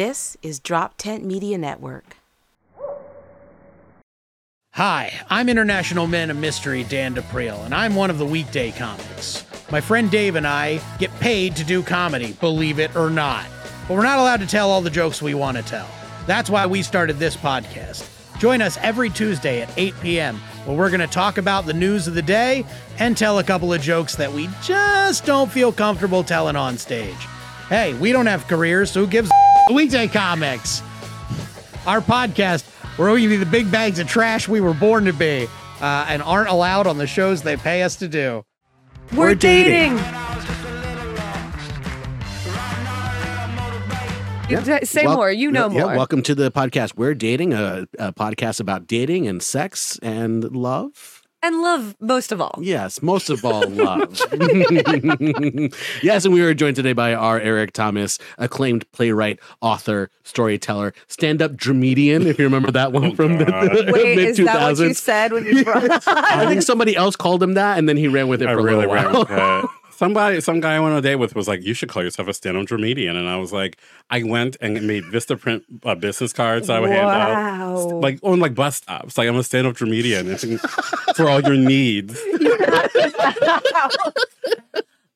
This is DropTent Media Network. Hi, I'm International Men of Mystery Dan DePriel, and I'm one of the weekday comics. My friend Dave and I get paid to do comedy, believe it or not. But we're not allowed to tell all the jokes we want to tell. That's why we started this podcast. Join us every Tuesday at 8 p.m., where we're going to talk about the news of the day and tell a couple of jokes that we just don't feel comfortable telling on stage. Hey, we don't have careers, so who gives a weekday comics? Our podcast, where we give you the big bags of trash we were born to be uh, and aren't allowed on the shows they pay us to do. We're, dating. Say Wel- more. You know yeah, more. welcome to the podcast. We're dating a, a podcast about dating and sex and love. And love most of all. Yes, most of all, love. yes, and we are joined today by R. Eric Thomas, acclaimed playwright, author, storyteller, stand-up dramedian. If you remember that one oh, from the, the Wait, mid is that what you said when you brought I think somebody else called him that, and then he ran with it I for a really little ran while. Somebody, some guy I went on a date with was like, "You should call yourself a stand-up dramedian," and I was like, I went and made Vistaprint uh, business cards that I would hand Wow. out, like on like bus stops. Like I'm a stand-up dramedian for all your needs.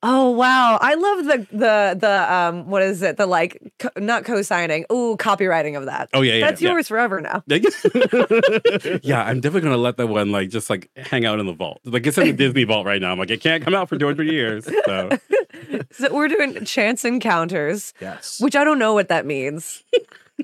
Oh wow. I love the the the um what is it? The like co- not co-signing. Ooh, copywriting of that. Oh yeah, yeah, That's yeah. yours forever now. yeah, I'm definitely gonna let that one like just like hang out in the vault. Like it's in the Disney vault right now. I'm like, it can't come out for 200 years. So So we're doing chance encounters, Yes. which I don't know what that means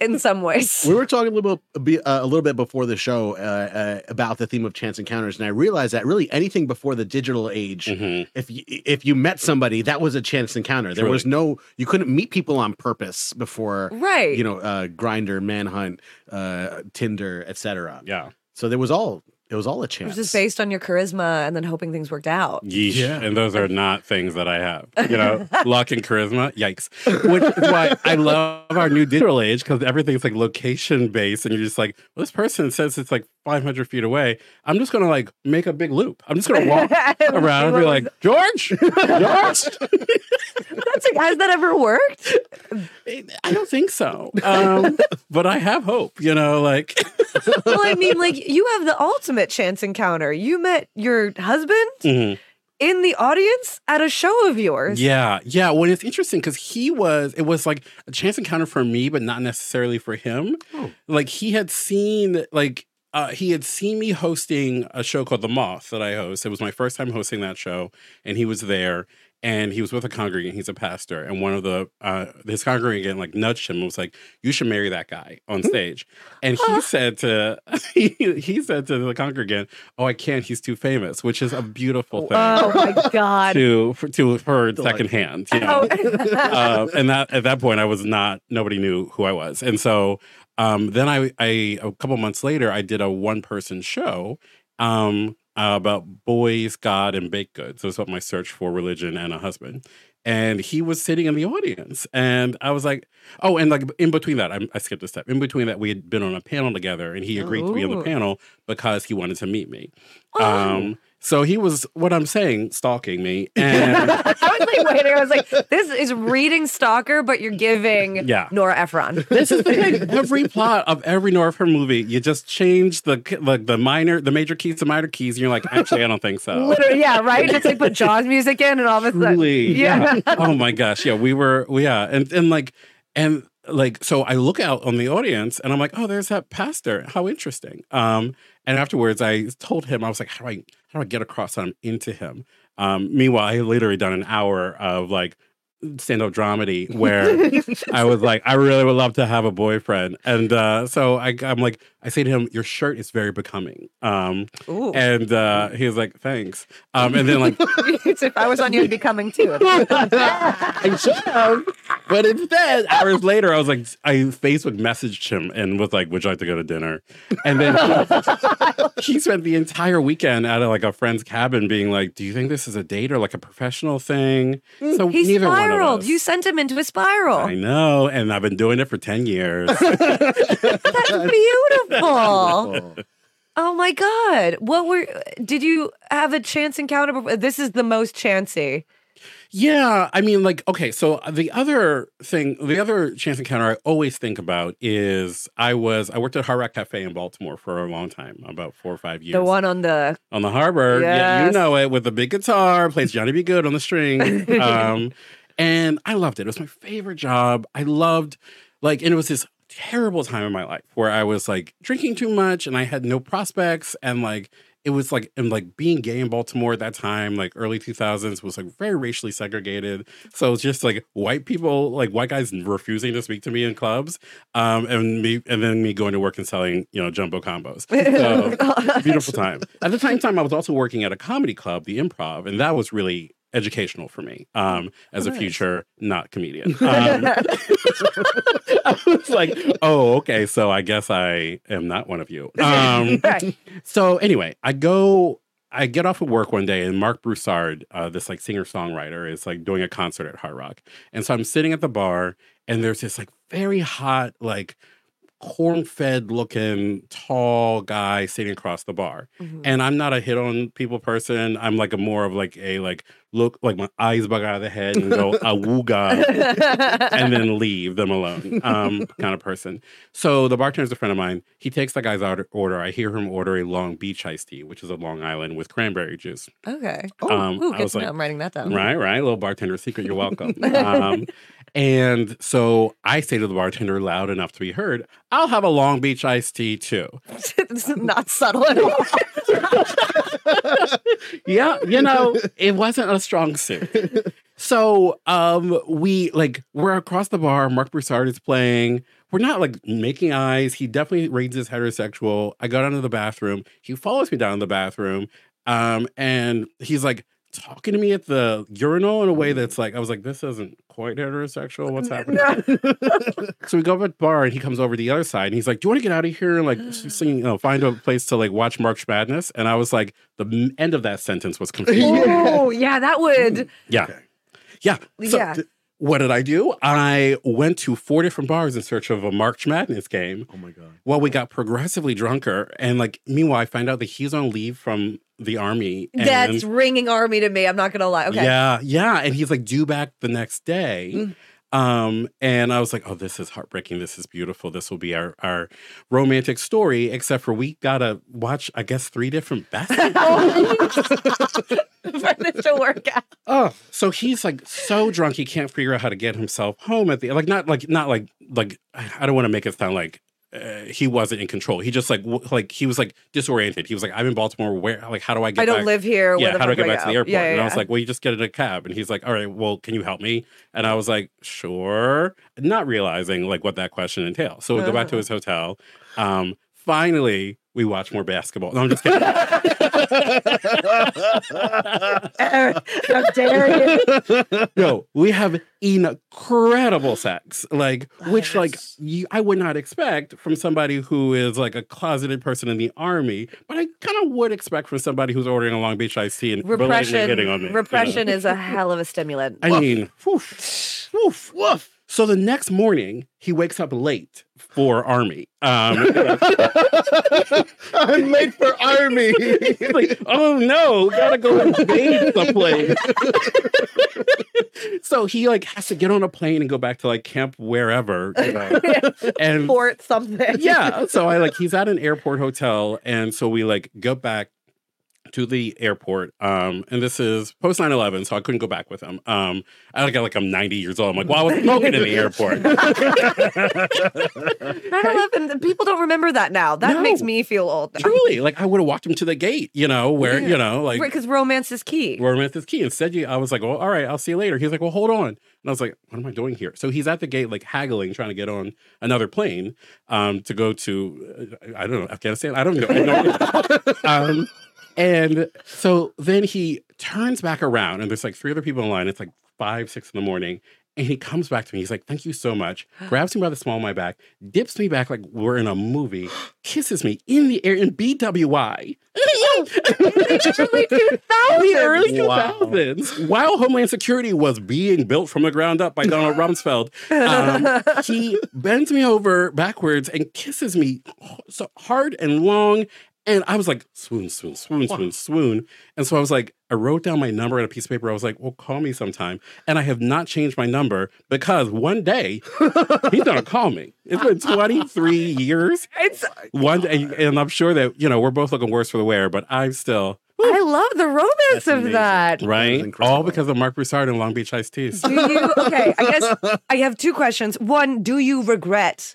in some ways. We were talking a little bit, uh, a little bit before the show uh, uh, about the theme of chance encounters, and I realized that really anything before the digital age, mhm. if you, if you met somebody, that was a chance encounter. There was no, you couldn't meet people on purpose before, Right. you know, uh, Grindr, Manhunt, uh, Tinder, etc. yeah. So there was all, it was all a It chance. was just based on your charisma and then hoping things worked out. Yeesh. Yeah. And those are not things that I have. You know, luck and charisma. Yikes. Which is why I love our new digital age because everything's like location based. And you're just like, well, this person says it's like 500 feet away. I'm just going to like make a big loop. I'm just going to walk around and be like, George, George. That's like, has that ever worked? I don't think so. Um, but I have hope, you know, like, well, I mean, like you have the ultimate chance encounter. You met your husband Mhm. in the audience at a show of yours. Yeah, yeah. Well, it's interesting because he was, it was like a chance encounter for me, but not necessarily for him. Oh. Like he had seen, like, uh, he had seen me hosting a show called The Moth that I host. It was my first time hosting that show, and he was there. And he was with a congregant. He's a pastor, and one of the uh, his congregant like nudged him and was like, "You should marry that guy on stage." And he said to he, he said to the congregant, "Oh, I can't. He's too famous," which is a beautiful thing Oh my god. to for, to heard Delightful. secondhand. You know? uh, and that at that point, I was not. Nobody knew who I was, and so um, then I, I a couple months later, I did a one person show. Um, uh, about boys, God, and baked goods. That's what my search for religion and a husband. And he was sitting in the audience, and I was like, "Oh!" And like in between that, I, I skipped a step. In between that, we had been on a panel together, and he agreed to be on the panel because he wanted to meet me. Oh. Um, so he was what I'm saying, stalking me, and I was like waiting. I was like, this is reading Stalker, but you're giving Yeah. Nora Ephron. this is the thing. Every plot of every Nora Ephron movie, you just change the the, the minor, the major keys to minor keys, and you're like, actually, I don't think so. Literally, yeah, right. It's like put Jaws music in, and all of a sudden, Truly, yeah. oh my gosh, yeah, we were, yeah, and and like, and like, so I look out on the audience, and I'm like, oh, there's that pastor. How interesting. Um, and afterwards, I told him, I was like, how do I how do I get across that I'm into him? Um, meanwhile, I literally done an hour of like stand up dramedy where I was like, I really would love to have a boyfriend. And uh, so I, I'm like, I say to him, Your shirt is very becoming. Um, and uh, he was like, Thanks. Um, and then, like, if I was on you, I'd be coming too. I should have. But instead, hours later, I was like, I Facebook messaged him and was like, Would you like to go to dinner? And then he, he spent the entire weekend at a, like a friend's cabin being like, Do you think this is a date or like a professional thing? So He neither one of spiraled. You sent him into a spiral. I know, and I've been doing it for 10 years. That's beautiful. Oh my god! What were? Did you have a chance encounter? Before? This is the most chancy Yeah, I mean, like, okay, so the other thing, the other chance encounter I always think about is I was I worked at Hard Rock Cafe in Baltimore for a long time, about four or five years. The one on the on the harbor. Yeah, you know it with the big guitar, plays Johnny B. Goode on the string. Um, and I loved it. It was my favorite job. I loved like, and it was this terrible time in my life where I was like drinking too much and I had no prospects and like it was like and like being gay in Baltimore at that time, like early 2000s, was like very racially segregated. So it was just like white people, like white guys refusing to speak to me in clubs, um, and me and then me going to work and selling, you know, jumbo combos. So beautiful time. At the same time, I was also working at a comedy club, the Improv, and that was really educational for me um, as a future not comedian. Um, I was like, oh, okay, so I guess I am not one of you. Um, Right. so anyway, I go. I get off of work one day, and Marc Broussard, uh, this like singer songwriter, is like doing a concert at Hard Rock, and so I'm sitting at the bar, and there's this like very hot, like corn-fed looking tall guy sitting across the bar Mhm. and i'm not a hit on people person i'm like a more of like a like look like my eyes bug out of the head and go awooga and then leave them alone um kind of person so the bartender's a friend of mine he takes the guy's order, i hear him order a long beach iced tea which is a long island with cranberry juice okay. um, Ooh, I was like, know. i'm writing that down. Right, right. little bartender secret. You're welcome. um, and so I say to the bartender loud enough to be heard, I'll have a Long Beach iced tea too. this is not subtle at all. yeah, you know, it wasn't a strong suit. So um we like we're across the bar, Marc Broussard is playing. We're not like making eyes. He definitely reads as heterosexual. I go down to the bathroom. He follows me down to the bathroom. Um, and he's like talking to me at the urinal in a way mm. that's like, I was like, this isn't quite heterosexual. What's happening? so we go up at the bar and he comes over to the other side and he's like, Do you want to get out of here and like you know, find a place to like watch March Madness? And I was like, the end of that sentence was confusing. Oh, yeah, that would. Yeah. Yeah. So Yeah. Th- what did I do? I went to four different bars in search of a March Madness game. Oh my god. Well, we got progressively drunker. And like, meanwhile, I find out that he's on leave from the army. And That's ringing army to me. I'm not gonna lie. Okay. Yeah. Yeah. And he's like due back the next day. Mm. Um, and I was like, oh, this is heartbreaking. This is beautiful. This will be our, our romantic story, except for we gotta watch, I guess, three different basketball For this to work out. Oh, so he's like so drunk he can't figure out how to get himself home at the like not like not like like I don't want to make it sound like uh, he wasn't in control. He just like w- like he was like disoriented. He was like I'm in Baltimore. Where like how do I get I don't back? live here. Yeah, how do I get back to the airport? Yeah, yeah, and I was like, well, you just get in a cab. And he's like, all right, well, can you help me? And I was like, sure, not realizing like what that question entails. So we go back to Uh-huh. his hotel. Um, finally, we watch more basketball. No, I'm just kidding. Eric, how dare you? no, we have incredible sex, like which like you, I would not expect from somebody who is like a closeted person in the army, but I kind of would expect from somebody who's ordering a Long Beach iced tea and Repression. hitting on me. you know? Repression is a hell of a stimulant. I mean, woof, woof, woof. So the next morning, he wakes up late for army. Um, I'm late for army. He's like, oh no, gotta go invade someplace. so he like has to get on a plane and go back to like camp wherever, you know. and Fort something. yeah, so I like he's at an airport hotel, and so we like go back to the airport. Um, and this is post 9-11, so I couldn't go back with him. Um, I like like I'm 90 years old. I'm like, well, I was smoking in the airport. 9/11, people don't remember that now. That No. makes me feel old. now. Truly, like I would have walked him to the gate, you know, where Yeah. you know, like Because romance is key. romance is key. Instead, you, I was like, well, all right, I'll see you later. He's like, well, hold on. And I was like, what am I doing here? So he's at the gate, like haggling, trying to get on another plane um, to go to, uh, I don't know, Afghanistan. I don't know. I don't know. um, and so then he turns back around, and there's like three other people in line. It's like five, six in the morning. And he comes back to me. He's like, Thank you so much. Grabs me by the small of my back, dips me back like we're in a movie, kisses me in the air in BWI. Early 2000s. the early Wow. 2000s, while Homeland Security was being built from the ground up by Donald Rumsfeld, um, he bends me over backwards and kisses me so hard and long And I was like, swoon, swoon, swoon, swoon, swoon. And so I was like, I wrote down my number on a piece of paper. I was like, well, call me sometime. And I have not changed my number because one day he's going to call me. It's been 23 years. It's oh One day, and I'm sure that, you know, we're both looking worse for the wear, but I'm still, I love the romance That's of amazing. that. right? incredible. All because of Marc Broussard and Long Beach Iced Teas. Do you okay, I guess I have two questions. One, do you regret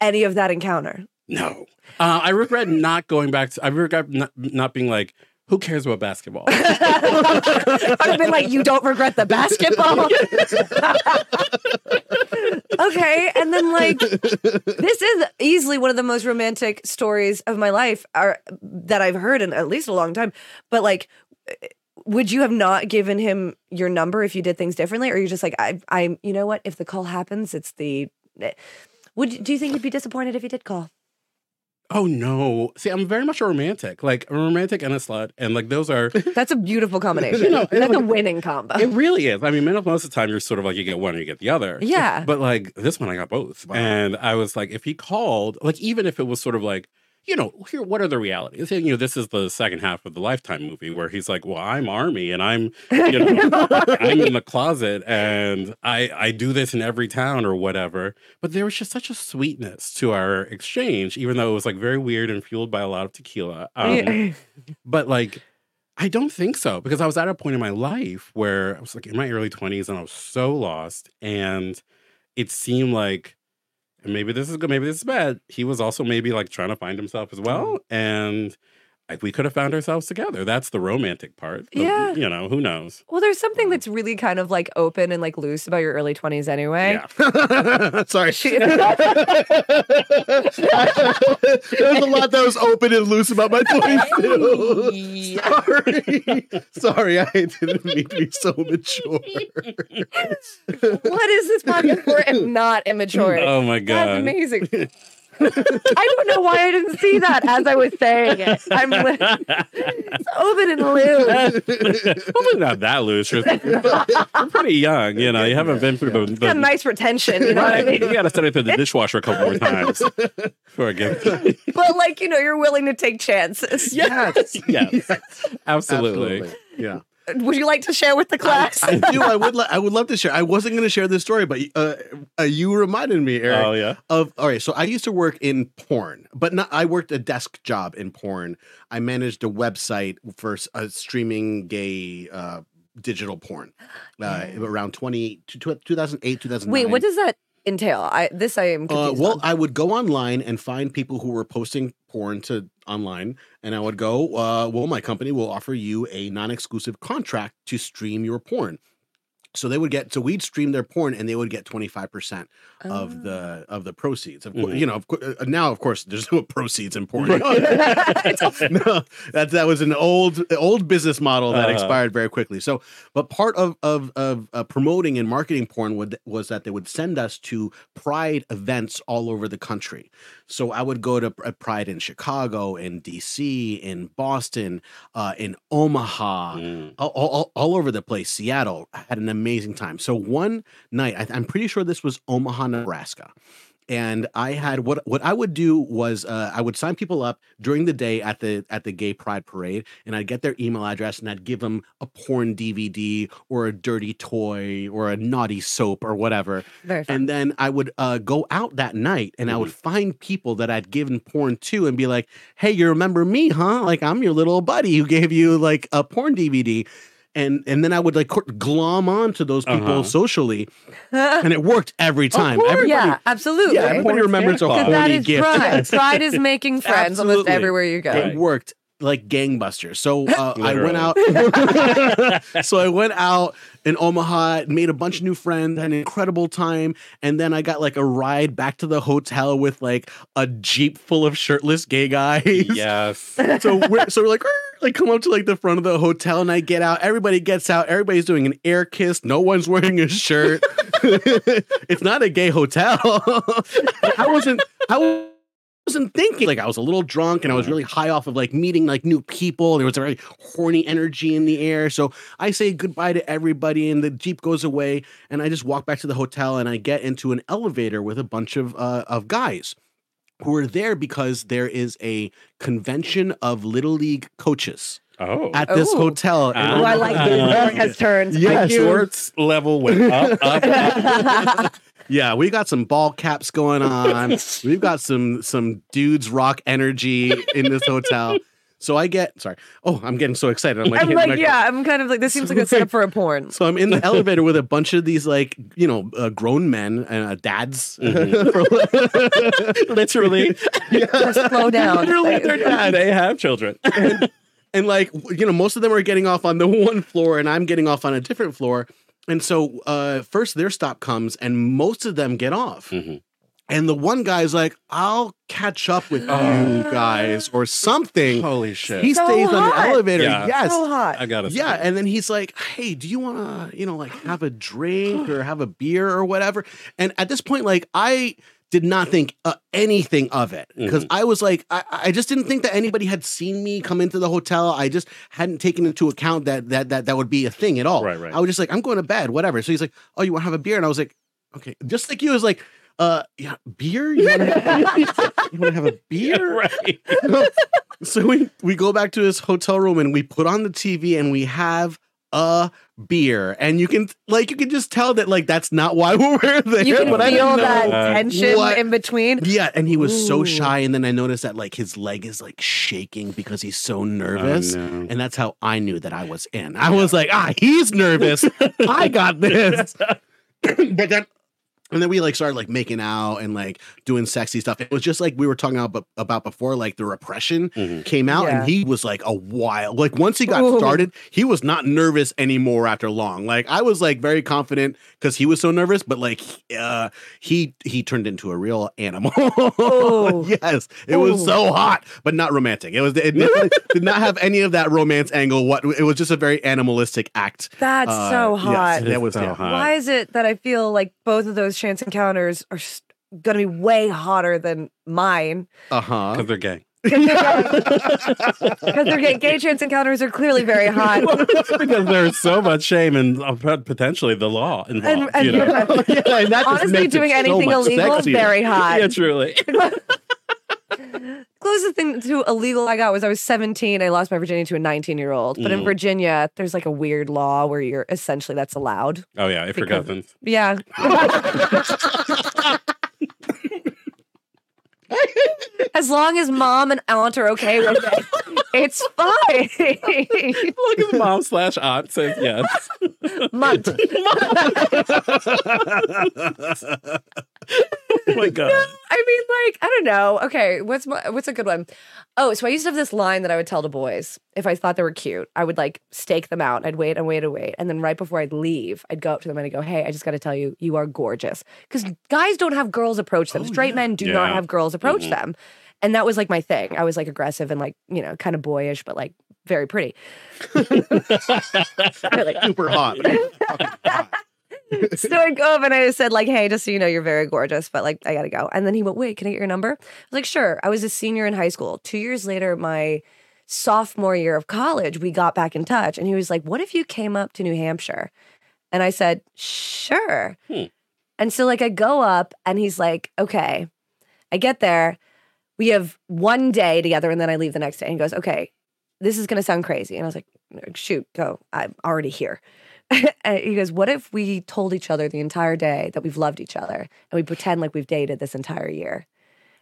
any of that encounter? No. Uh, I regret not going back to, I regret not, not being like, who cares about basketball? I've been like, you don't regret the basketball. okay, and then like, this is easily one of the most romantic stories of my life, that I've heard in at least a long time. But like, would you have not given him your number if you did things differently, or you're just like, I, I, you know what? If the call happens, it's the. Would do you think you'd be disappointed if he did call? Oh no. See, I'm very much a romantic. Like a romantic and a slut. And like those are That's a beautiful combination. you know, That's a winning combo. It really is. I mean, most of the time you're sort of like you get one or you get the other. Yeah. But like this one, I got both, Wow. and I was like, if he called, like even if it was sort of like, you know, here, what are the realities? You know, this is the second half of the Lifetime movie where he's like, well, I'm Army and I'm, you know, I'm in the closet and I I do this in every town or whatever. But there was just such a sweetness to our exchange, even though it was like very weird and fueled by a lot of tequila. Um, but like, I don't think so because I was at a point in my life where I was like in my early 20s and I was so lost. And it seemed like, maybe this is good, maybe this is bad. He was also maybe like trying to find himself as well. Mm. And like we could have found ourselves together. That's the romantic part. But, Yeah. You know, who knows? Well, there's something that's really kind of like open and like loose about your early 20s anyway. Yeah. Sorry. She- There's a lot that was open and loose about my 20s. Sorry. Sorry, I didn't mean to be so mature. what is this podcast for if not immature? Oh my God. That's God. amazing. I don't know why I didn't see that as I was saying it. I'm li- it's open and loose. Hopefully not that loose. You're, you're pretty young, you know. You haven't been through the, the Got nice retention, you know what I Right. You got to send it through the dishwasher a couple more times before I get. But like, you know, you're willing to take chances. Yes. Yes, absolutely. Yeah. Would you like to share with the class? I do. I would. Lo- I would love to share. I wasn't going to share this story, but uh, uh, you reminded me, Eric. Oh yeah. Of all right, so I used to work in porn, but not. I worked a desk job in porn. I managed a website for s- uh, streaming gay uh, digital porn uh, around 20, two- 2008, 2009. Wait, what does that entail? I this I am Uh, well, on. I would go online and find people who were posting porn to online, and I would go, uh, "Well, my company will offer you a non-exclusive contract to stream your porn." So they would get, so we'd stream their porn, and they would get twenty five percent of Oh. the of the proceeds. Of course, Mhm. you know, of course, now of course, there's no proceeds in porn. no, that that was an old old business model that Uh-huh. expired very quickly. So, but part of of of uh, promoting and marketing porn would was that they would send us to Pride events all over the country. So I would go to Pride in Chicago, in D.C., in Boston, uh, in Omaha Mm. all, all, all over the place. Seattle had an amazing time. So one night, I, I'm pretty sure this was Omaha, Nebraska. And I had what what I would do was uh, I would sign people up during the day at the at the gay pride parade, and I'd get their email address and I'd give them a porn DVD or a dirty toy or a naughty soap or whatever. Very fun. And then I would uh, go out that night and I would find people that I'd given porn to and be like, hey, you remember me, huh? Like, I'm your little buddy who gave you like a porn DVD. And, and then I would like glom on to those people Uh-huh. socially, and it worked every time. Everybody, yeah, absolutely. yeah, everybody remembers a Santa Claus. Because horny is gift. pride. Pride is making friends almost everywhere you go. It worked like gangbusters. So uh, I went out. so I went out in Omaha, made a bunch of new friends, had an incredible time, and then I got like a ride back to the hotel with like a jeep full of shirtless gay guys. Yes. So we're so we're like. Like come up to like the front of the hotel and I get out. Everybody gets out. Everybody's doing an air kiss. No one's wearing a shirt. it's not a gay hotel. I wasn't. I wasn't thinking like I was a little drunk and I was really high off of like meeting like new people. There was a very horny energy in the air. So I say goodbye to everybody and the Jeep goes away and I just walk back to the hotel and I get into an elevator with a bunch of uh, of guys. who are there because there is a convention of little league coaches Oh, at this Ooh. hotel. And. Oh, I like this. Uh, has turned. Yes. sports level went up, up, up. Yeah, we got some ball caps going on. We've got some some dudes rock energy in this hotel. So I get sorry. Oh, I'm getting so excited. I'm like, I'm like, yeah, I'm kind of like, this seems like a setup for a porn. So I'm in the elevator with a bunch of these like you know uh, grown men and uh, dads. Literally, Just slow down. literally, they're dad. They have children. and like you know most of them are getting off on the one floor and i'm getting off on a different floor and so uh first their stop comes and most of them get off Mhm. and the one guy's like i'll catch up with you guys or something Holy shit! he So stays on the elevator Yeah. yes so hot. I gotta. yeah, say. and then he's like, "Hey, do you want to, you know, like have a drink or have a beer or whatever?" And at this point, like I did not think uh, anything of it because Mm-hmm. I was like, I, I just didn't think that anybody had seen me come into the hotel. I just hadn't taken into account that that that that would be a thing at all. Right, right. I was just like, I'm going to bed, whatever. So he's like, "Oh, you want to have a beer?" And I was like, "Okay." Just like you was like, "Uh, yeah, beer. You want to have a beer?" right. so we we go back to his hotel room and we put on the TV and we have a beer and you can like you can just tell that like that's not why we're there You can but I feel didn't know. that Uh, tension what- in between. yeah and he was so shy and then I noticed that like his leg is like shaking because he's so nervous Oh, no. and that's how I knew that I was in I was like ah he's nervous I got this but then and then we like started like making out and like doing sexy stuff. It was just like we were talking about about before, like the repression Mhm. came out, Yeah. and he was like a wild. Like once he got Ooh. started, he was not nervous anymore after long. Like I was like very confident because he was so nervous, but like uh, he he turned into a real animal. Yes, it was so hot, but not romantic. It was it definitely did not have any of that romance angle. What it was just a very animalistic act. That's Uh, so yes, hot. that was so yeah. hot. Why is it that I feel like both of those chance encounters are going to be way hotter than mine? Uh huh. Because they're gay. Because they're gay, gay chance encounters are clearly very hot. because there's so much shame and uh, potentially the law involved. And, and you know? yeah, and that honestly, doing so anything much illegal is very hot. yeah, truly. Closest thing to illegal I got was I was 17. I lost my virginity to a 19 year old. But in Mm. Virginia, there's like a weird law where you're essentially that's allowed. Oh yeah, if your Because- cousins. Yeah. as long as mom and aunt are okay with it, it's fine. Look at mom slash aunt says yes. Month. Oh my god. I mean, like, I don't know. Okay, what's my, what's a good one? Oh, so I used to have this line that I would tell to boys if I thought they were cute. I would like stake them out. I'd wait and wait and wait, and then right before I'd leave, I'd go up to them and I'd go, "Hey, I just got to tell you, you are gorgeous." Because guys don't have girls approach them. Straight men do not have girls approach Mhm. them, and that was like my thing. I was like aggressive and like you know kind of boyish, but like very pretty. Like, super hot. So I'd go up and I said, like, hey, just so you know, you're very gorgeous, but like, I gotta go. And then he went, wait, can I get your number? I was like, sure. I was a senior in high school. Two years later, my sophomore year of college, we got back in touch. And he was like, what if you came up to New Hampshire? And I said, sure. Hmm. And so, like, I go up and he's like, okay. I get there. We have one day together and then I leave the next day. And he goes, okay, this is gonna sound crazy. And I was like, shoot, go. I'm already here. and he goes, What if we told each other the entire day that we've loved each other and we pretend like we've dated this entire year?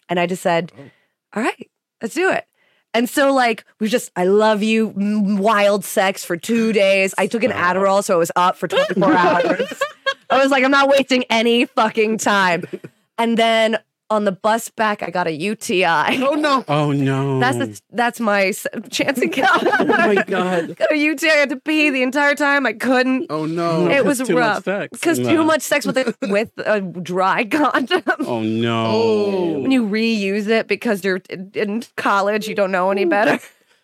And I just said, oh. All right, let's do it. And so, like, we just, I love you, wild sex for two days. I took an Adderall, so I was up for 24 hours. I was like, I'm not wasting any fucking time. And then on the bus back, I got a UTI. Oh no. Oh no. That's the, that's my s- chance encounter. Oh my god. got a UTI. I had to pee the entire time. I couldn't. Oh no. It was Too rough because No. too much sex with a, with a dry condom. Oh no. Oh. when you reuse it because you're in- in college, you don't know any better.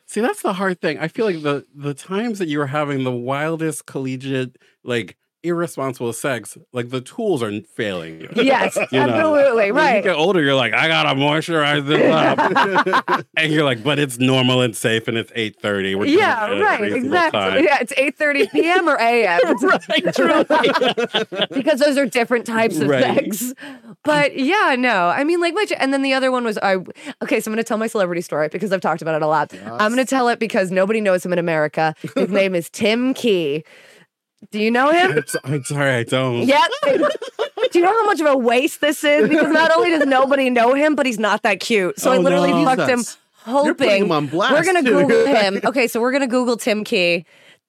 See, that's the hard thing. I feel like the the times that you were having the wildest collegiate like irresponsible sex, like the tools are failing you. Yes, You know, absolutely. When you get older, you're like, I gotta moisturize this up, and you're like, but it's normal and safe, and it's eight thirty. We're Yeah, it right. Exactly. time. Yeah, it's 8:30 p.m. or a.m. right, truly. because those are different types of Right. sex. But yeah, no. I mean, like, much. And then the other one was I. Okay, so I'm to tell my celebrity story because I've talked about it a lot. I'm going to tell it because nobody knows him in America. His name is Tim Key. Do you know him? I'm, sorry, I don't. Yeah. Do you know how much of a waste this is? Because not only does nobody know him, but he's not that cute. So I Oh, literally no. fucked him hoping You're him on blast, we're gonna too. Google him. Okay, so we're gonna Google Tim Key.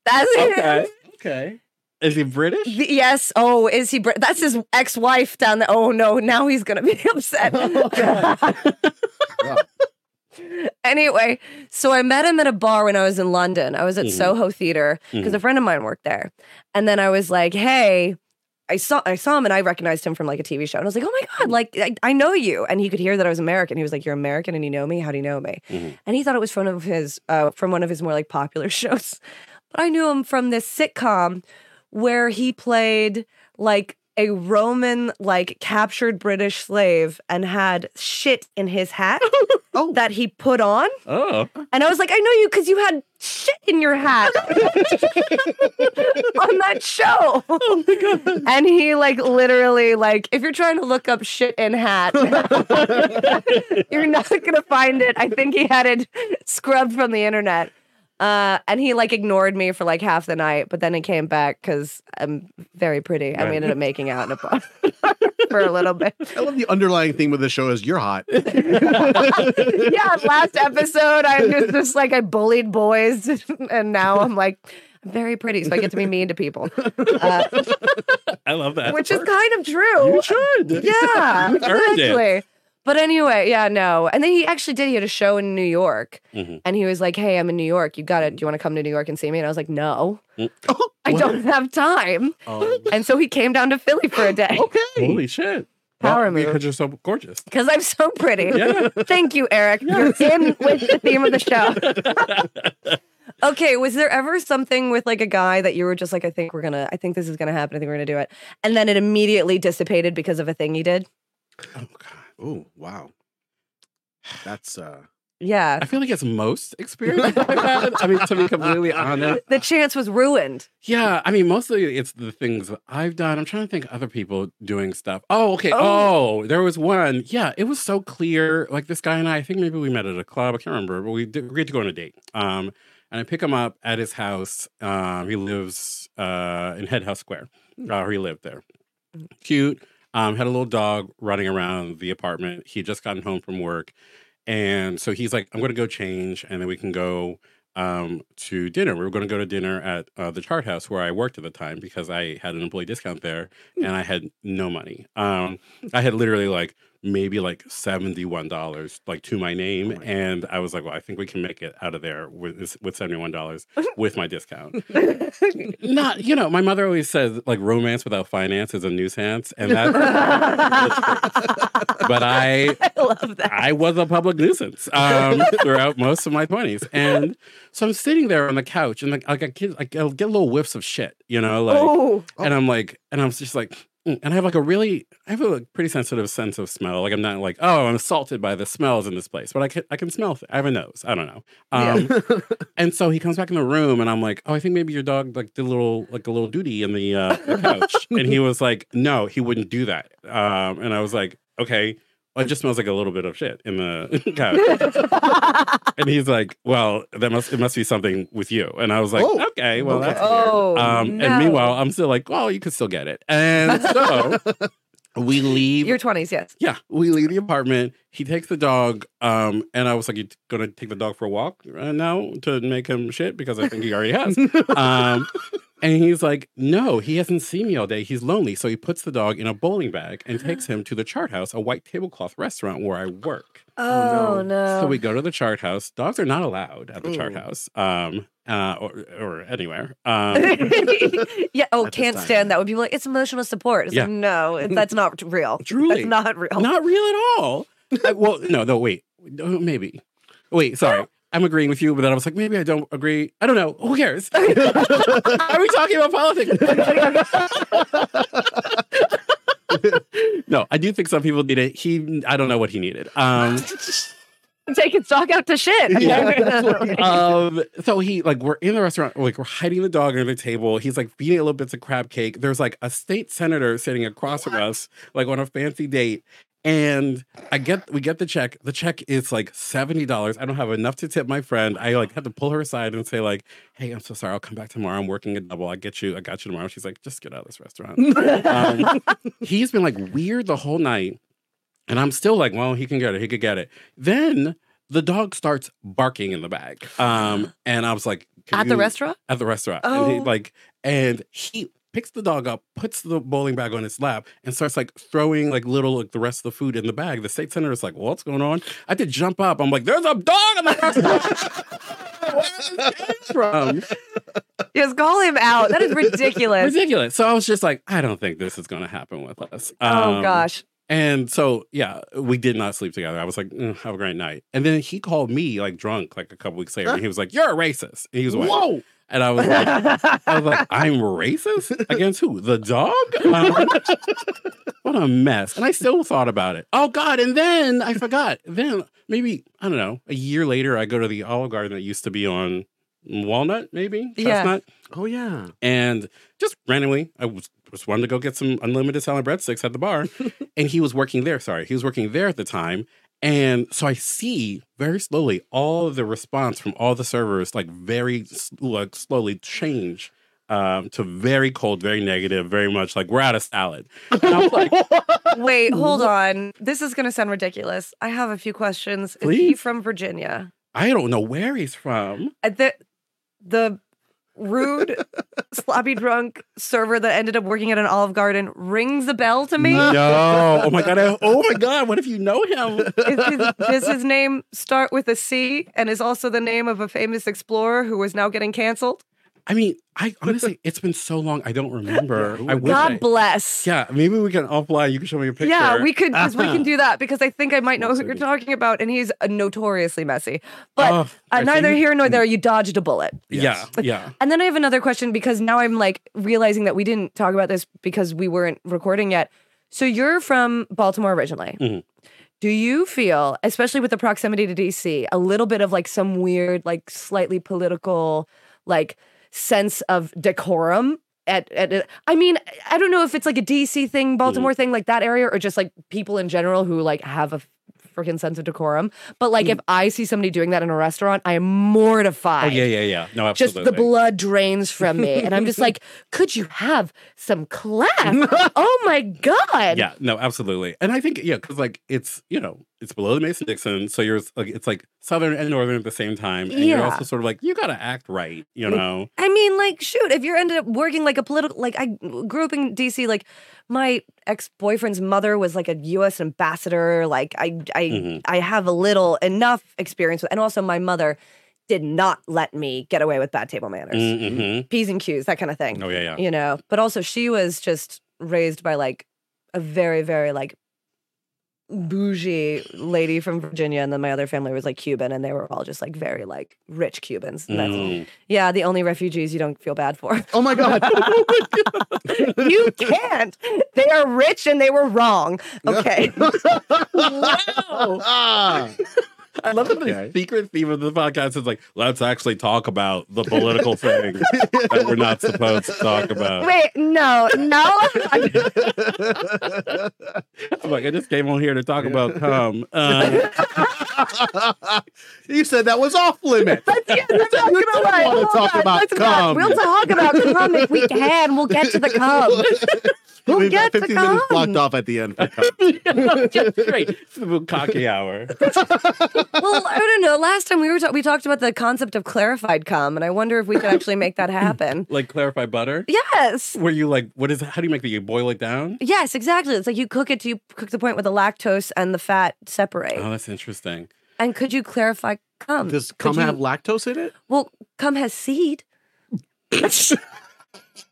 That's it. Okay. Okay. Is he British? The- Yes. Oh, is he? Brit- That's his ex-wife down there. Oh no! Now he's gonna be upset. Oh, anyway, so I met him at a bar when I was in London. I was at Mhm. Soho Theater because a friend of mine worked there, and then I was like, "Hey." I saw I saw him and I recognized him from like a TV show and I was like, oh my god, like I, I know you. And he could hear that I was American. He was like, you're American and you know me. How do you know me? Mhm. And he thought it was from one of his uh, from one of his more like popular shows. But I knew him from this sitcom where he played like a Roman like captured British slave and had shit in his hat Oh. that he put on. Oh, And I was like, I know you because you had shit in your hat on that show. Oh my god! And he like literally like if you're trying to look up shit in hat, you're not gonna find it. I think he had it scrubbed from the internet. Uh, and he like ignored me for like half the night, but then he came back because I'm very pretty, and we ended up making out in a bar for a little bit. I love the underlying theme of the show is you're hot. yeah, last episode I was just like I bullied boys, and now I'm like I'm very pretty, so I get to be mean to people, uh, I love that. which is kind of true. you should. Yeah, You earned it. exactly. But anyway, yeah, no. And then he actually did. He had a show in New York, Mhm. and he was like, "Hey, I'm in New York. You got to. Do you want to come to New York and see me?" And I was like, "No, Mm. I don't have time." Oh. And so he came down to Philly for a day okay, Holy shit! Power well, move. because you're so gorgeous. because I'm so pretty. Yeah. Thank you, Eric. You're in with the theme of the show. okay, was there ever something with like a guy that you were just like, I think we're gonna, I think this is gonna happen. I think we're gonna do it, and then it immediately dissipated because of a thing he did? Oh god. Oh, wow. That's uh Yeah, I feel like it's most experiences I've had. I mean, to be completely honest. the chance was ruined. Yeah, I mean, mostly it's the things that I've done. I'm trying to think other people doing stuff. Oh, okay. Oh. Oh, there was one. Yeah, it was so clear. Like this guy and I, I think maybe we met at a club. I can't remember, but we did, agreed to go on a date. Um, and I pick him up at his house. Um, he lives uh in Head House Square. Uh, he lived there. Cute. Um, had a little dog running around the apartment. He had just gotten home from work. And so he's like, I'm going to go change and then we can go um, to dinner. We were going to go to dinner at uh, the Chart House where I worked at the time because I had an employee discount there and I had no money. Um, I had literally like maybe like $71 like to my name. and I was like, well, I think we can make it out of there with, with $71 with my discount. Not, you know, my mother always says like romance without finance is a nuisance. And that's, but I, I love that. I was a public nuisance um, throughout most of my twenties, and so I'm sitting there on the couch, and like, like I get, like, I'll get little whiffs of shit, you know, like, oh, and I'm like, and I'm just like, and I have like a really, I have a pretty sensitive sense of smell. Like I'm not like, oh, I'm assaulted by the smells in this place, but I can, I can smell. Th- I have a nose. I don't know. Um, and so he comes back in the room, and I'm like, "Oh, I think maybe your dog like did a little like a little duty in the, uh, the couch." and he was like, "No, he wouldn't do that." Um, and I was like, "Okay." Well, it just smells like a little bit of shit in the couch. and he's like, "Well, that must it must be something with you." And I was like, Oh, "Okay, well, okay. that's oh, um, no. and meanwhile, I'm still like, "Well, you could still get it." And so we leave. your twenties, yes. Yeah, we leave the apartment. He takes the dog, um, and I was like, "You t- gonna take the dog for a walk uh, now to make him shit?" Because I think he already has. um, and he's like, "No, he hasn't seen me all day. He's lonely." So he puts the dog in a bowling bag and takes him to the Chart House, a white tablecloth restaurant where I work. Oh, no. no. So we go to the Chart House. Dogs are not allowed at the Chart House, um, uh, or or anywhere. Um, yeah. Oh, can't stand that when people are like it's emotional support. It's Yeah. like no, that's not real. Truly. that's not real. Not real at all. I- well, no, no, wait, maybe. Wait, sorry. I'm agreeing with you, but then I was like, maybe I don't agree. I don't know. Who cares? Are we talking about politics? no, I do think some people need it. He, I don't know what he needed. Um, Taking stock out to shit. um, so he like we're in the restaurant, like we're hiding the dog under the table. He's like feeding it little bits of crab cake. There's like a state senator sitting across from us, like on a fancy date. And I get we get the check. The check is like seventy dollars. I don't have enough to tip my friend. I like had to pull her aside and say like, "Hey, I'm so sorry. I'll come back tomorrow. I'm working a double. I get you. I got you tomorrow." She's like, "Just get out of this restaurant." um, he's been like weird the whole night, and I'm still like, "Well, he can get it. He could get it." Then the dog starts barking in the bag, um, and I was like, "Can At the restaurant? At the restaurant, and he Oh. like, and he picks the dog up, puts the bowling bag on his lap, and starts like throwing like little like the rest of the food in the bag. The state senator is like, "What's going on?" I had to jump up. I'm like, "There's a dog in the restaurant." Where did this came from? Just call him out. That is ridiculous. Ridiculous. So I was just like, I don't think this is going to happen with us. oh Um, gosh. And so, yeah, we did not sleep together. I was like, "Mm, have a great night. And then he called me like drunk like a couple weeks later. And he was like, you're a racist. And he was like, Whoa. And I was like, I was like, I'm racist against who? The dog? What a mess. And I still thought about it. Oh God. And then I forgot. Then maybe, I don't know, a year later, I go to the Olive Garden that used to be on Walnut, maybe? Yeah. Chestnut. Oh yeah. And just randomly, I was just wanted to go get some unlimited salad breadsticks at the bar. and he was working there. Sorry. He was working there at the time. And so I see very slowly all of the response from all the servers, like very like slowly change um, to very cold, very negative, very much like we're out of salad. And I was like, Wait, hold on. This is going to sound ridiculous. I have a few questions. Is he from Virginia? I don't know where he's from. Uh, The the rude, sloppy drunk server that ended up working at an Olive Garden rings a bell to me. No. Oh my god. I- oh my god. What if you know him? Is his, does his name start with a C and is also the name of a famous explorer who is now getting canceled? I mean, I honestly, it's been so long. I don't remember. I wish God I- bless. Yeah, maybe we can offline. You can show me a picture. Yeah, we could 'cause we can do that because I think I might know who you're talking about, and he's uh, notoriously messy. But Oh, uh, I neither think- here nor there. You dodged a bullet. Yeah, yeah. And then I have another question because now I'm like realizing that we didn't talk about this because we weren't recording yet. So you're from Baltimore originally. Mhm. Do you feel, especially with the proximity to DC, a little bit of like some weird, like slightly political, like sense of decorum? At, at I mean, I don't know if it's like a DC thing, mm-hmm. Baltimore thing, like that area, or just like people in general who like have a freaking sense of decorum. But like mm-hmm. if I see somebody doing that in a restaurant, I am mortified Oh yeah, yeah, yeah. No, absolutely. just the blood drains from me and i'm just like could you have some class oh my god Yeah, no, absolutely. And I think yeah, because like it's you know it's below the Mason Dixon, so you're like it's like southern and northern at the same time, and you're also sort of like you got to act right, you know. i mean like shoot if you're ended up working like a political like i grew up in dc like my ex-boyfriend's mother was like a u.s ambassador like i i Mhm. i have a little enough experience with and also my mother did not let me get away with bad table manners Mm-hmm. p's and q's that kind of thing Oh yeah, yeah. you know but also she was just raised by like a very very like bougie lady from virginia and then my other family was like cuban and they were all just like very like rich cubans And that's- Mm. yeah the only refugees you don't feel bad for Oh my god. you can't they are rich and they were wrong okay Ah. I love that the secret theme of the podcast is like, let's actually talk about the political thing that we're not supposed to talk about. wait no no I'm like, I just came on here to talk about cum. Um, you said that was off limits. Yeah, that's not You gonna don't wanna talk on, about let's not- cum. We'll talk about cum if we can. We'll get to the cum. We'll We've got to 15 minutes blocked off at the end. For just great. It's the cocky hour. Well, I don't know. Last time we were ta- we talked about the concept of clarified cum, and I wonder if we could actually make that happen. Like clarified butter. Yes. Where you like, what is? How do you make the? You boil it down? Yes, exactly. It's like you cook it to you cook the point where the lactose and the fat separate. Oh, that's interesting. and could you clarify cum? Does Could cum you- have lactose in it? Well, cum has seed.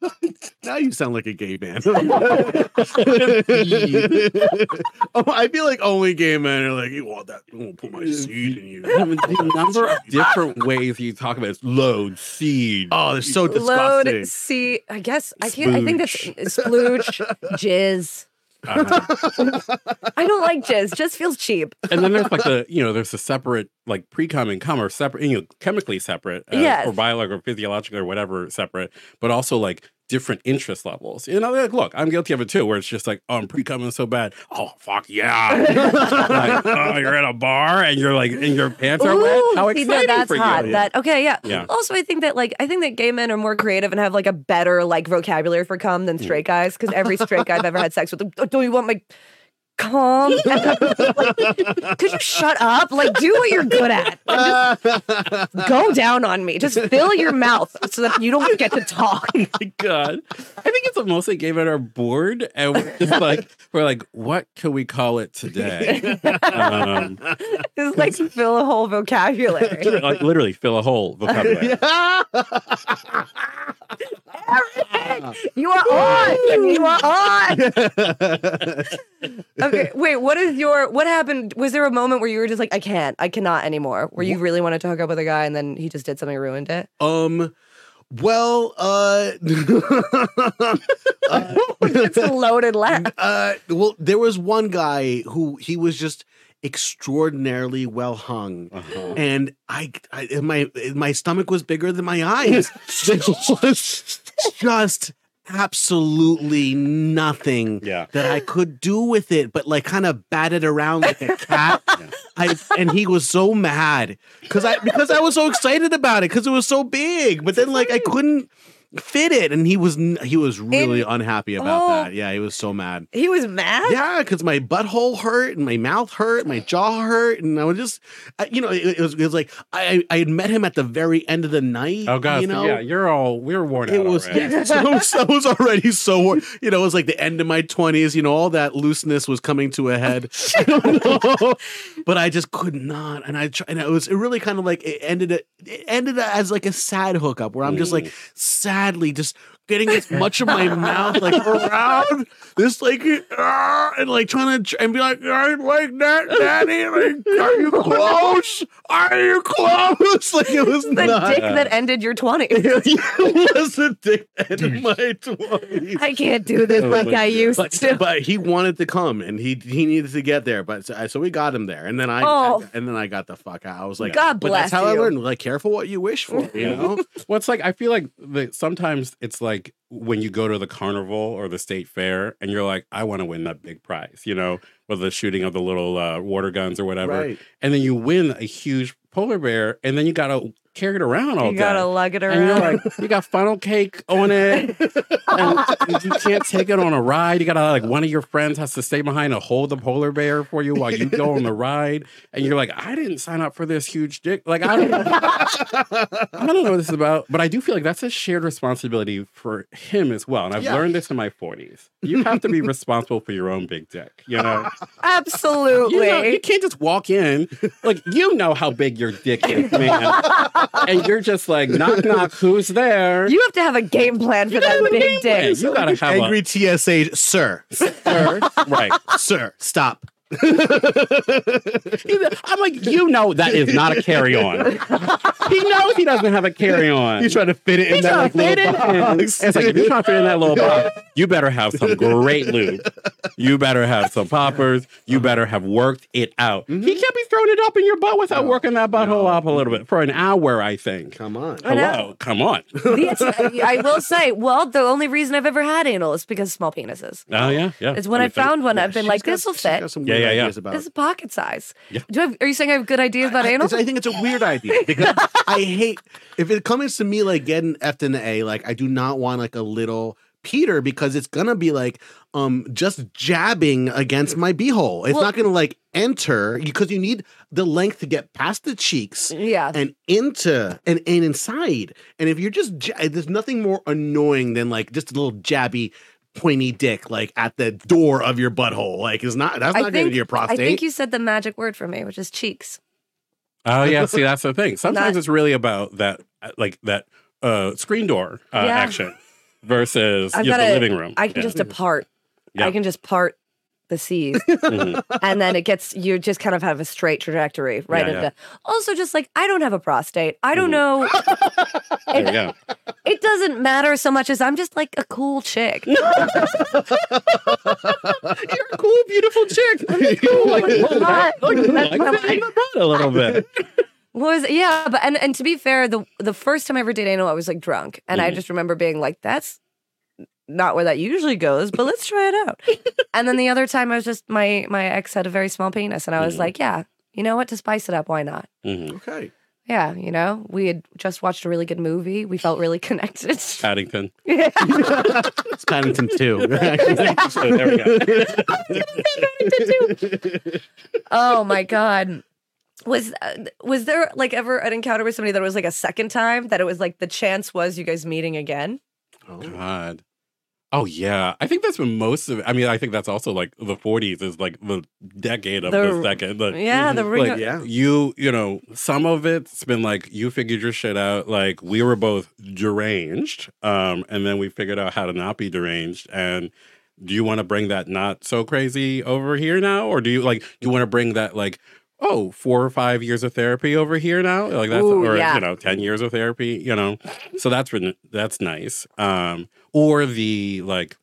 now you sound like a gay man. oh, I feel like only gay men are like, you want that? I'm gonna put my seed in you. The number of different ways you talk about it, load, seed. Oh, they're so disgusting. Load, disgusting. see, I guess I can't. I think that's splooge, jizz. Uh, I don't like jizz. Jizz feels cheap. and then there's like the you know there's a separate like pre-cum and cum are separate you know chemically separate uh, Yes. or biological or physiological or whatever separate but also like different interest levels. You know like look i'm guilty of it too where it's just like oh i'm pre-cumming so bad. Oh fuck yeah. Like, oh you're at a bar and you're like and your pants are wet? How exciting that, that's for hot. you That okay, yeah. Yeah. Also, I think that like I think that gay men are more creative and have like a better like vocabulary for cum than hmm. straight guys because every straight guy I've ever had sex with, "Oh, don't you want my cum? Like, Could you shut up? Like, do what you're good at. Go down on me. Just fill your mouth so that you don't get to talk. my god i think it's mostly gay men are bored and we're just like we're like what can we call it today um, Just like fill a whole vocabulary. like literally fill a whole vocabulary Eric, you are on. You are on. Okay, wait. What is your? What happened? Was there a moment where you were just like, I can't, I cannot anymore? Where you really wanted to hook up with a guy and then he just did something ruined it? Um, well, uh, uh, It's a loaded laugh. uh, well, there was one guy who he was just extraordinarily well hung, Uh-huh. and I, I, my, my stomach was bigger than my eyes. Just absolutely nothing Yeah. that I could do with it, but like kind of bat it around like a cat. I and he was so mad because I because I was so excited about it because it was so big, but then like I couldn't fit it, and he was he was really unhappy about Oh. that. Yeah, he was so mad. He was mad. Yeah, because my butthole hurt and my mouth hurt, my jaw hurt, and I was just, you know, it, it was it was like I I had met him at the very end of the night. Oh god, you know, yeah, you're all we're worn it out. was already. yeah, so, so I was already so wor- you know it was like the end of my twenties. You know, all that looseness was coming to a head. I don't know, but I just could not, and I tr- and it was it really kind of like it ended it, it ended as like a sad hookup where I'm just like sadly just getting as much of my mouth like around this like ah, and like trying to and be like I like that daddy like are you close are you close like it was The not dick that ended your 20s. it was a dick end of my twenties. I can't do this like I used But, to. but he wanted to come and he he needed to get there. But so, so we got him there, and then I Oh. and then I got the fuck out. I was like, God bless but that's bless how I learned. Like, careful what you wish for. You know, Well, it's like I feel like the, sometimes it's like when you go to the carnival or the state fair and you're like, I want to win that big prize, you know, with the shooting of the little uh, water guns or whatever, Right. and then you win a huge polar bear, and then you gotta carry it around all You gotta lug it and you're around. like, you got funnel cake on it, and you can't take it on a ride. You gotta like one of your friends has to stay behind and hold the polar bear for you while you go on the ride. And you're like, I didn't sign up for this huge dick. Like I don't, I don't know what this is about, but I do feel like that's a shared responsibility for him as well. And I've Yeah. learned this in my 40s. You have to be responsible for your own big dick. You know, Absolutely. you, know, you can't just walk in like you know how big your dick is, man, and you're just like knock knock, who's there? You have to have a game plan for that big Yeah, dick. you gotta have angry TSA, sir, a right. sir, stop. I'm like, you know that is not a carry on. he knows he doesn't have a carry on. He's trying to fit it in He's that like, fit little it in. box. It's like if you're trying to fit in that little box, you better have some great lube. You better have some poppers. You better have worked it out. Mm-hmm. He can't be throwing it up in your butt without working that butthole up a little bit for an hour. I think. Come on. Hello, come on. The- I will say, well, the only reason I've ever had anal is because small penises. Oh yeah, yeah. It's when I, mean, think- found one, I've been like, this will fit. got some Yeah, weird yeah, yeah. ideas about This is pocket size. Yeah. Do I have, are you saying I have good ideas about anal? I think it's a weird idea because I hate if it comes to me like getting F in the A, like I do not want like a little Peter because it's gonna be like um just jabbing against my beehole. It's Well- not gonna like enter because you need the length to get past the cheeks yeah. and into and, and inside. And if you're just ja- there's nothing more annoying than like just a little jabby pointy dick like at the door of your butthole. Like is not that's I not gonna think, your prostate. I think you said the magic word for me, which is cheeks. Oh yeah, see that's the thing. Sometimes Not- it's really about that, uh, like that uh, screen door uh, Yeah. action. versus I've just got the a- living room. I can Yeah. just depart. Yeah. I can just part the seas, Mhm. and then it gets you just kind of have a straight trajectory right Yeah, into. yeah. Also, just like I don't have a prostate. I don't Mhm. know. Go. It doesn't matter so much as I'm just like a cool chick. You're a cool, beautiful chick. Like, what? like that a little bit. was yeah, but and and to be fair, the the first time I ever did anal, I was like drunk, and I Mhm. just remember being like, "That's not where that usually goes, but let's try it out." and then the other time, I was just my my ex had a very small penis, and I was Mhm. like, "Yeah, you know what? To spice it up, why not?" Mhm. Okay. Yeah, you know, we had just watched a really good movie. We felt really connected. Paddington. It's Paddington 2. So there we go. oh my god. Was uh, was there like ever an encounter with somebody that was like a second time that it was like the chance was you guys meeting again? Oh. God. Oh yeah, I think that's been most of. I mean, I think that's also like the '40s is like the decade of the, The- second. The, Yeah, the ring. like of- Yeah. you, you know, some of it's been like you figured your shit out. Like we were both deranged, um, and then we figured out how to not be deranged. And do you want to bring that not so crazy over here now, or do you like do you want to bring that like oh four or five years of therapy over here now, like that's Ooh, or yeah. you know ten years of therapy, you know? So that's been that's nice. Um, or the like,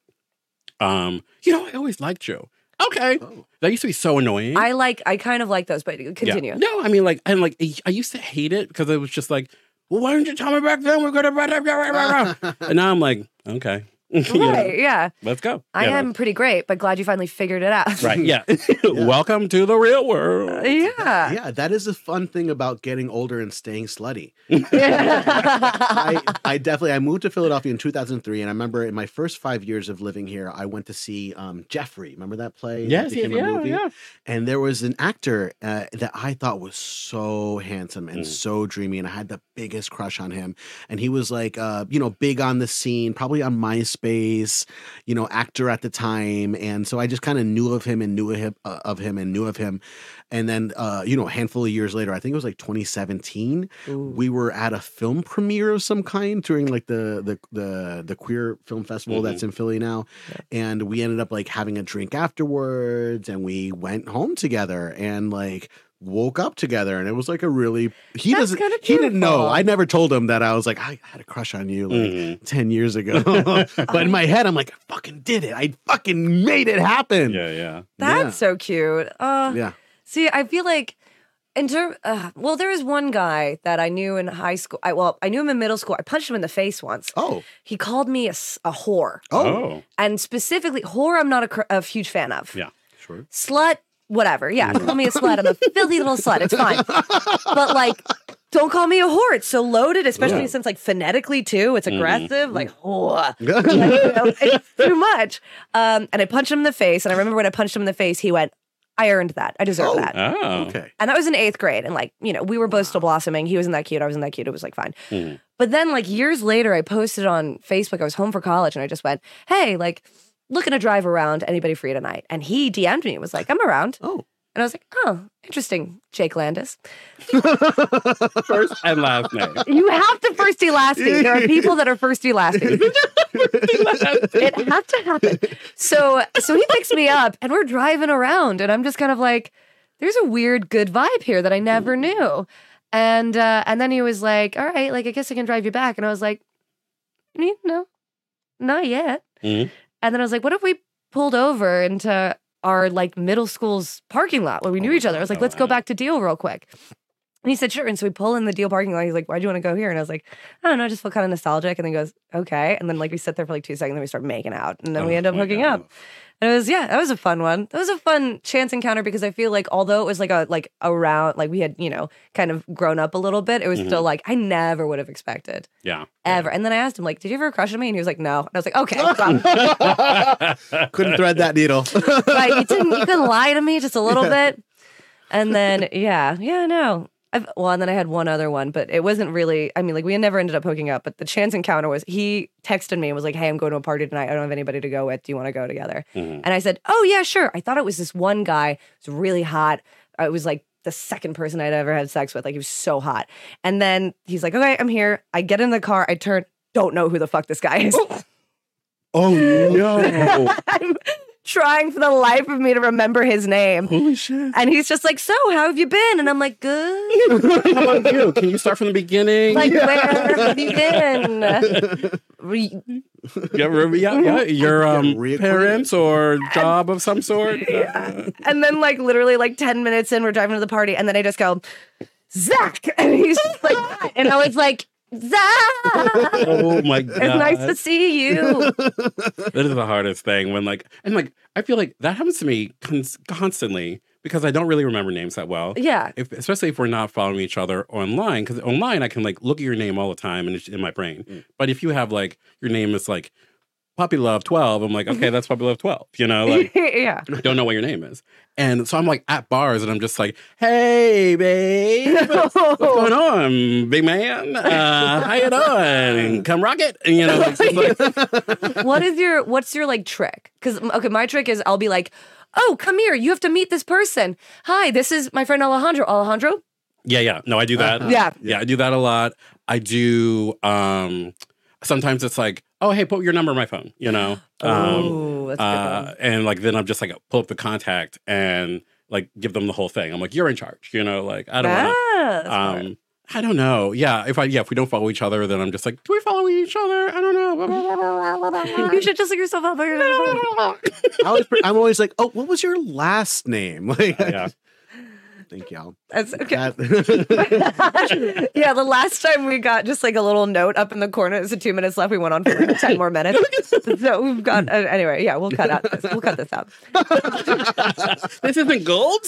um, you know, I always liked Joe. Okay, Oh. that used to be so annoying. I like I kind of like those, but Yeah. continue. No, I mean like and like I used to hate it because it was just like, well, why didn't you tell me back then? We're gonna and now I'm like, okay, You know, Right, yeah. let's go. I You know? am pretty great, but glad you finally figured it out. right. Yeah. Welcome to the real world. yeah. Yeah, that is a fun thing about getting older and staying slutty. I, I definitely I moved to Philadelphia in 2003, and I remember in my first five years of living here, I went to see um, Jeffrey. Remember that play? that Yes, yeah, a yeah, movie? yeah. And there was an actor uh, that I thought was so handsome and Mm. so dreamy, and I had the biggest crush on him. And he was like, uh, you know, big on the scene, probably on MySpace, you know, actor at the time. And so I just kind of knew of him and knew of him, uh, of him and knew of him. And then, uh, you know, a handful of years later, I think it was like 2017 Ooh. we were at a film premiere of some kind during like the the the, the queer film festival that's in Philly now, and we ended up like having a drink afterwards, and we went home together and like woke up together, and it was like a really he That's doesn't he didn't know. I never told him that I was like I had a crush on you like Mhm. ten years ago, but in my head I'm like I fucking did it. I fucking made it happen. Yeah, yeah. That's Yeah. so cute. Uh, Yeah. See, I feel like in term, uh, well, there was one guy that I knew in high school. I well, I knew him in middle school. I punched him in the face once. Oh. He called me a, a whore, Oh. and specifically whore. I'm not a, cr- a huge fan of. Yeah. Sure. Slut, whatever. Yeah, call me a slut. I'm a filthy little slut. It's fine. But like, don't call me a whore. It's so loaded, especially Yeah. since like phonetically too. It's Mhm. aggressive. Like whore. you know, it's too much. Um, and I punched him in the face. And I remember when I punched him in the face, he went, I earned that. I deserve Oh. that. Oh. okay. And that was in eighth grade. And like, you know, we were both still blossoming. He wasn't that cute. I wasn't that cute. It was like fine. Mhm. But then like years later, I posted on Facebook. I was home for college and I just went, hey, like, looking to drive around. Anybody free tonight? And he DM'd me and was like, I'm around. Oh. And I was like, oh, interesting, Jake Landis. First and last name. You have to firsty lasty. There are people that are firsty lasty. it had to happen. So so he picks me up and we're driving around and I'm just kind of like, there's a weird good vibe here that I never knew. And uh, and then he was like, all right, like I guess I can drive you back. And I was like, "Mm, no, not yet. Mhm. And then I was like, what if we pulled over into our like middle school's parking lot where we knew Oh each other? I was like, let's go back to Deal real quick. And he said, sure. And so we pull in the Deal parking lot. He's like, why'd you want to go here? And I was like, I don't know, I just feel kind of nostalgic. And then he goes, okay. And then like we sit there for like two seconds, and then we start making out. And then we Oh end up hooking God. up. And it was yeah, that was a fun one. That was a fun chance encounter because I feel like although it was like a like around like we had you know kind of grown up a little bit, it was Mhm. still like I never would have expected Yeah. ever. And then I asked him like, "Did you ever crush on me?" And he was like, "No." And I was like, "Okay, Couldn't thread that needle. right, you didn't you can lie to me just a little bit." And then yeah, yeah, no. I've, well, and then I had one other one, but it wasn't really. I mean, like we had never ended up hooking up, but the chance encounter was he texted me and was like, "Hey, I'm going to a party tonight. I don't have anybody to go with. Do you want to go together?" Mhm. And I said, "Oh yeah, sure." I thought it was this one guy. It was really hot. It was like the second person I'd ever had sex with. Like he was so hot. And then he's like, "Okay, I'm here." I get in the car. I turn. Don't know who the fuck this guy is. Oh no! I'm trying for the life of me to remember his name. Holy shit! And he's just like, So, how have you been? And I'm like, Good. How about you? Can you start from the beginning? Like, where have you been? Re- yeah, re- yeah, yeah. Your um, parents or job of some sort. Uh, And then, like, literally, like 10 minutes in, we're driving to the party. And then I just go, Zach. And he's like, and I was like, Zach, oh my god! it's nice to see you. that is the hardest thing when like and like I feel like that happens to me cons- constantly because I don't really remember names that well. Yeah. If, especially if we're not following each other online, because online I can like look at your name all the time and it's in my brain. Mm. But if you have like your name is like Puppy Love Twelve, I'm like, okay, that's Puppy Love Twelve. You know, like yeah. I don't know what your name is, and so I'm like at bars and I'm just like, hey, babe, what's going on, big man? Uh, how you doing? Come rock it, and you know, like, like what is your what's your like trick? Because okay, my trick is I'll be like, "Oh, come here, you have to meet this person. Hi, this is my friend Alejandro. Alejandro, Yeah, yeah. No, I do that. Yeah. Yeah, I do that a lot. I do um sometimes it's like, oh hey, put your number in my phone, you know? Um oh, that's a good uh, one. and like then I'm just like pull up the contact and like give them the whole thing. I'm like, you're in charge, you know, like I don't wanna Ah, um I don't know. Yeah, if I yeah, if we don't follow each other, then I'm just like, do we follow each other? I don't know. you should just look yourself up. I always, I'm always like, oh, what was your last name? Like, yeah. Thank y'all. That's okay. That- yeah, the last time we got just like a little note up in the corner. It's a two minutes left. We went on for like 10 more minutes. So we've got, uh, anyway, yeah, we'll cut out this. We'll cut this out. This isn't gold?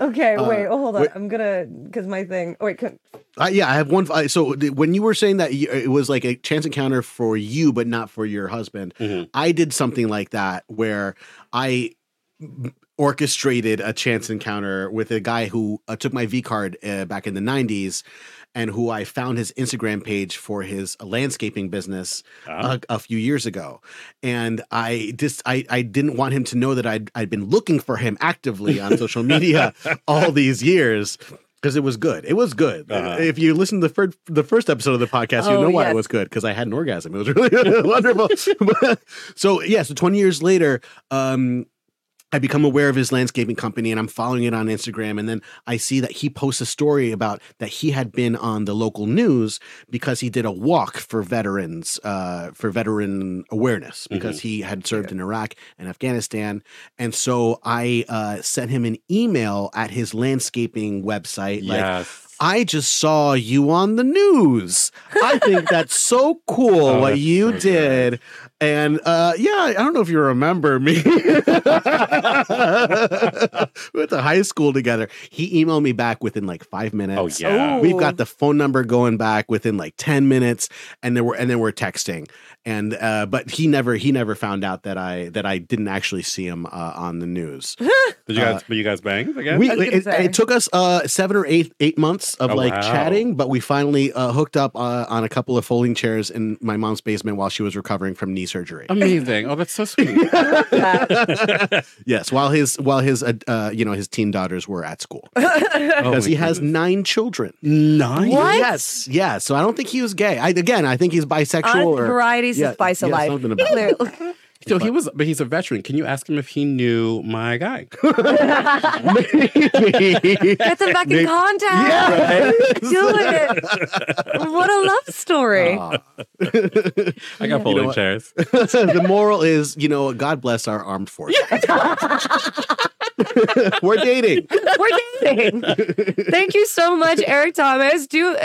Okay, Uh, wait, oh, hold on. wait. I'm gonna, because my thing, wait, can, Uh, yeah, I have one. I- So th- when you were saying that you, it was like a chance encounter for you, but not for your husband, Mhm. I did something like that where I orchestrated a chance encounter with a guy who uh, took my V card uh, back in the '90s, and who I found his Instagram page for his landscaping business Ah. a, a few years ago, and I just I I didn't want him to know that I'd I'd been looking for him actively on social media all these years. Because it was good. It was good. Uh-huh. If you listen to the first, the first episode of the podcast, you Oh, know why yes. it was good. Because I had an orgasm. It was really wonderful. so yeah, so 20 years later, um, I become aware of his landscaping company and I'm following it on Instagram. And then I see that he posts a story about that he had been on the local news because he did a walk for veterans, uh, for veteran awareness, because he had served in Iraq and Afghanistan. And so I uh, sent him an email at his landscaping website, like, Yes. I just saw you on the news. I think that's so cool Oh, what you so did. And uh, yeah, I don't know if you remember me. we went to high school together. He emailed me back within like five minutes. Oh yeah. Oh. We've got the phone number going back within like 10 minutes and then we're and then we're texting. And uh, but he never he never found out that I that I didn't actually see him uh, on the news. Did you guys? but you guys banged again? We, I was gonna it, it took us uh, seven or eight eight months of Oh, like wow. chatting, but we finally uh, hooked up uh, on a couple of folding chairs in my mom's basement while she was recovering from knee surgery. Amazing. Oh, that's so sweet. yes, while his while his uh, uh, you know his teen daughters were at school because Oh, he my has nine children. nine. What? Yes, yeah. So I don't think he was gay. I, again, I think he's bisexual on or varieties yeah, of spice of yeah, life. something about Clearly. So he was, but he's a veteran. Can you ask him if he knew my guy? Maybe. Get them back in contact. Yeah. Do it. What a love story. Aw. I got know folding what? chairs. the moral is, you know, God bless our armed forces. We're dating. We're dating. Thank you so much, Eric Thomas. Do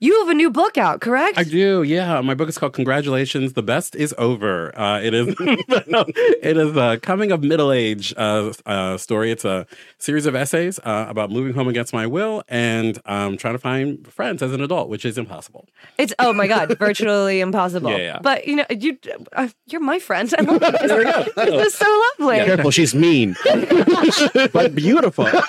you have a new book out, correct? I do, yeah. My book is called "Congratulations, the Best Is Over." Uh, it is, it is a coming of middle age uh, uh, story. It's a series of essays uh, about moving home against my will and um, trying to find friends as an adult, which is impossible. It's oh my god, virtually impossible. Yeah, yeah. But you know, you uh, you're my friend. I love this. this is so lovely. Careful, she's mean, but beautiful. That's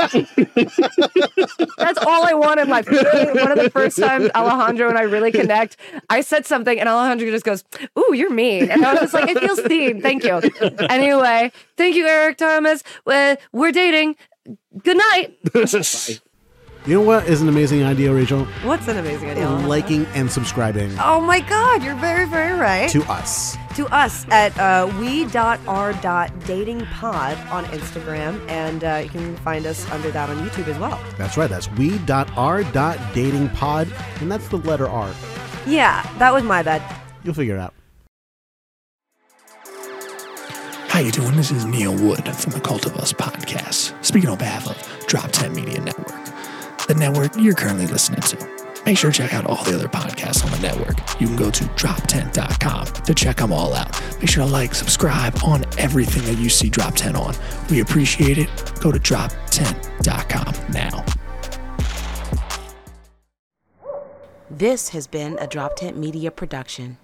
all I want in life. One of the first times Alejandro and I really connect, I said something and Alejandro just goes, "Ooh, you're mean," and I was just like, "It feels seen." Thank you. Anyway, thank you, Eric Thomas. Uh, we're dating. Good night. You know what is an amazing idea, Rachel? What's an amazing idea? Liking and subscribing Oh my God, you're very, very right. to us. To us at uh, we.r.datingpod on Instagram, and uh, you can find us under that on YouTube as well. That's right. That's we.r.datingpod, and that's the letter R. Yeah, that was my bad. You'll figure it out. How you doing? This is Neil Wood from the Cult of Us podcast, speaking on behalf of DropTent Media Network, the network you're currently listening to. Make sure to check out all the other podcasts on the network. You can go to droptent.com to check them all out. Make sure to like, subscribe on everything that you see DropTent on. We appreciate it. Go to droptent.com now. This has been a DropTent Media production.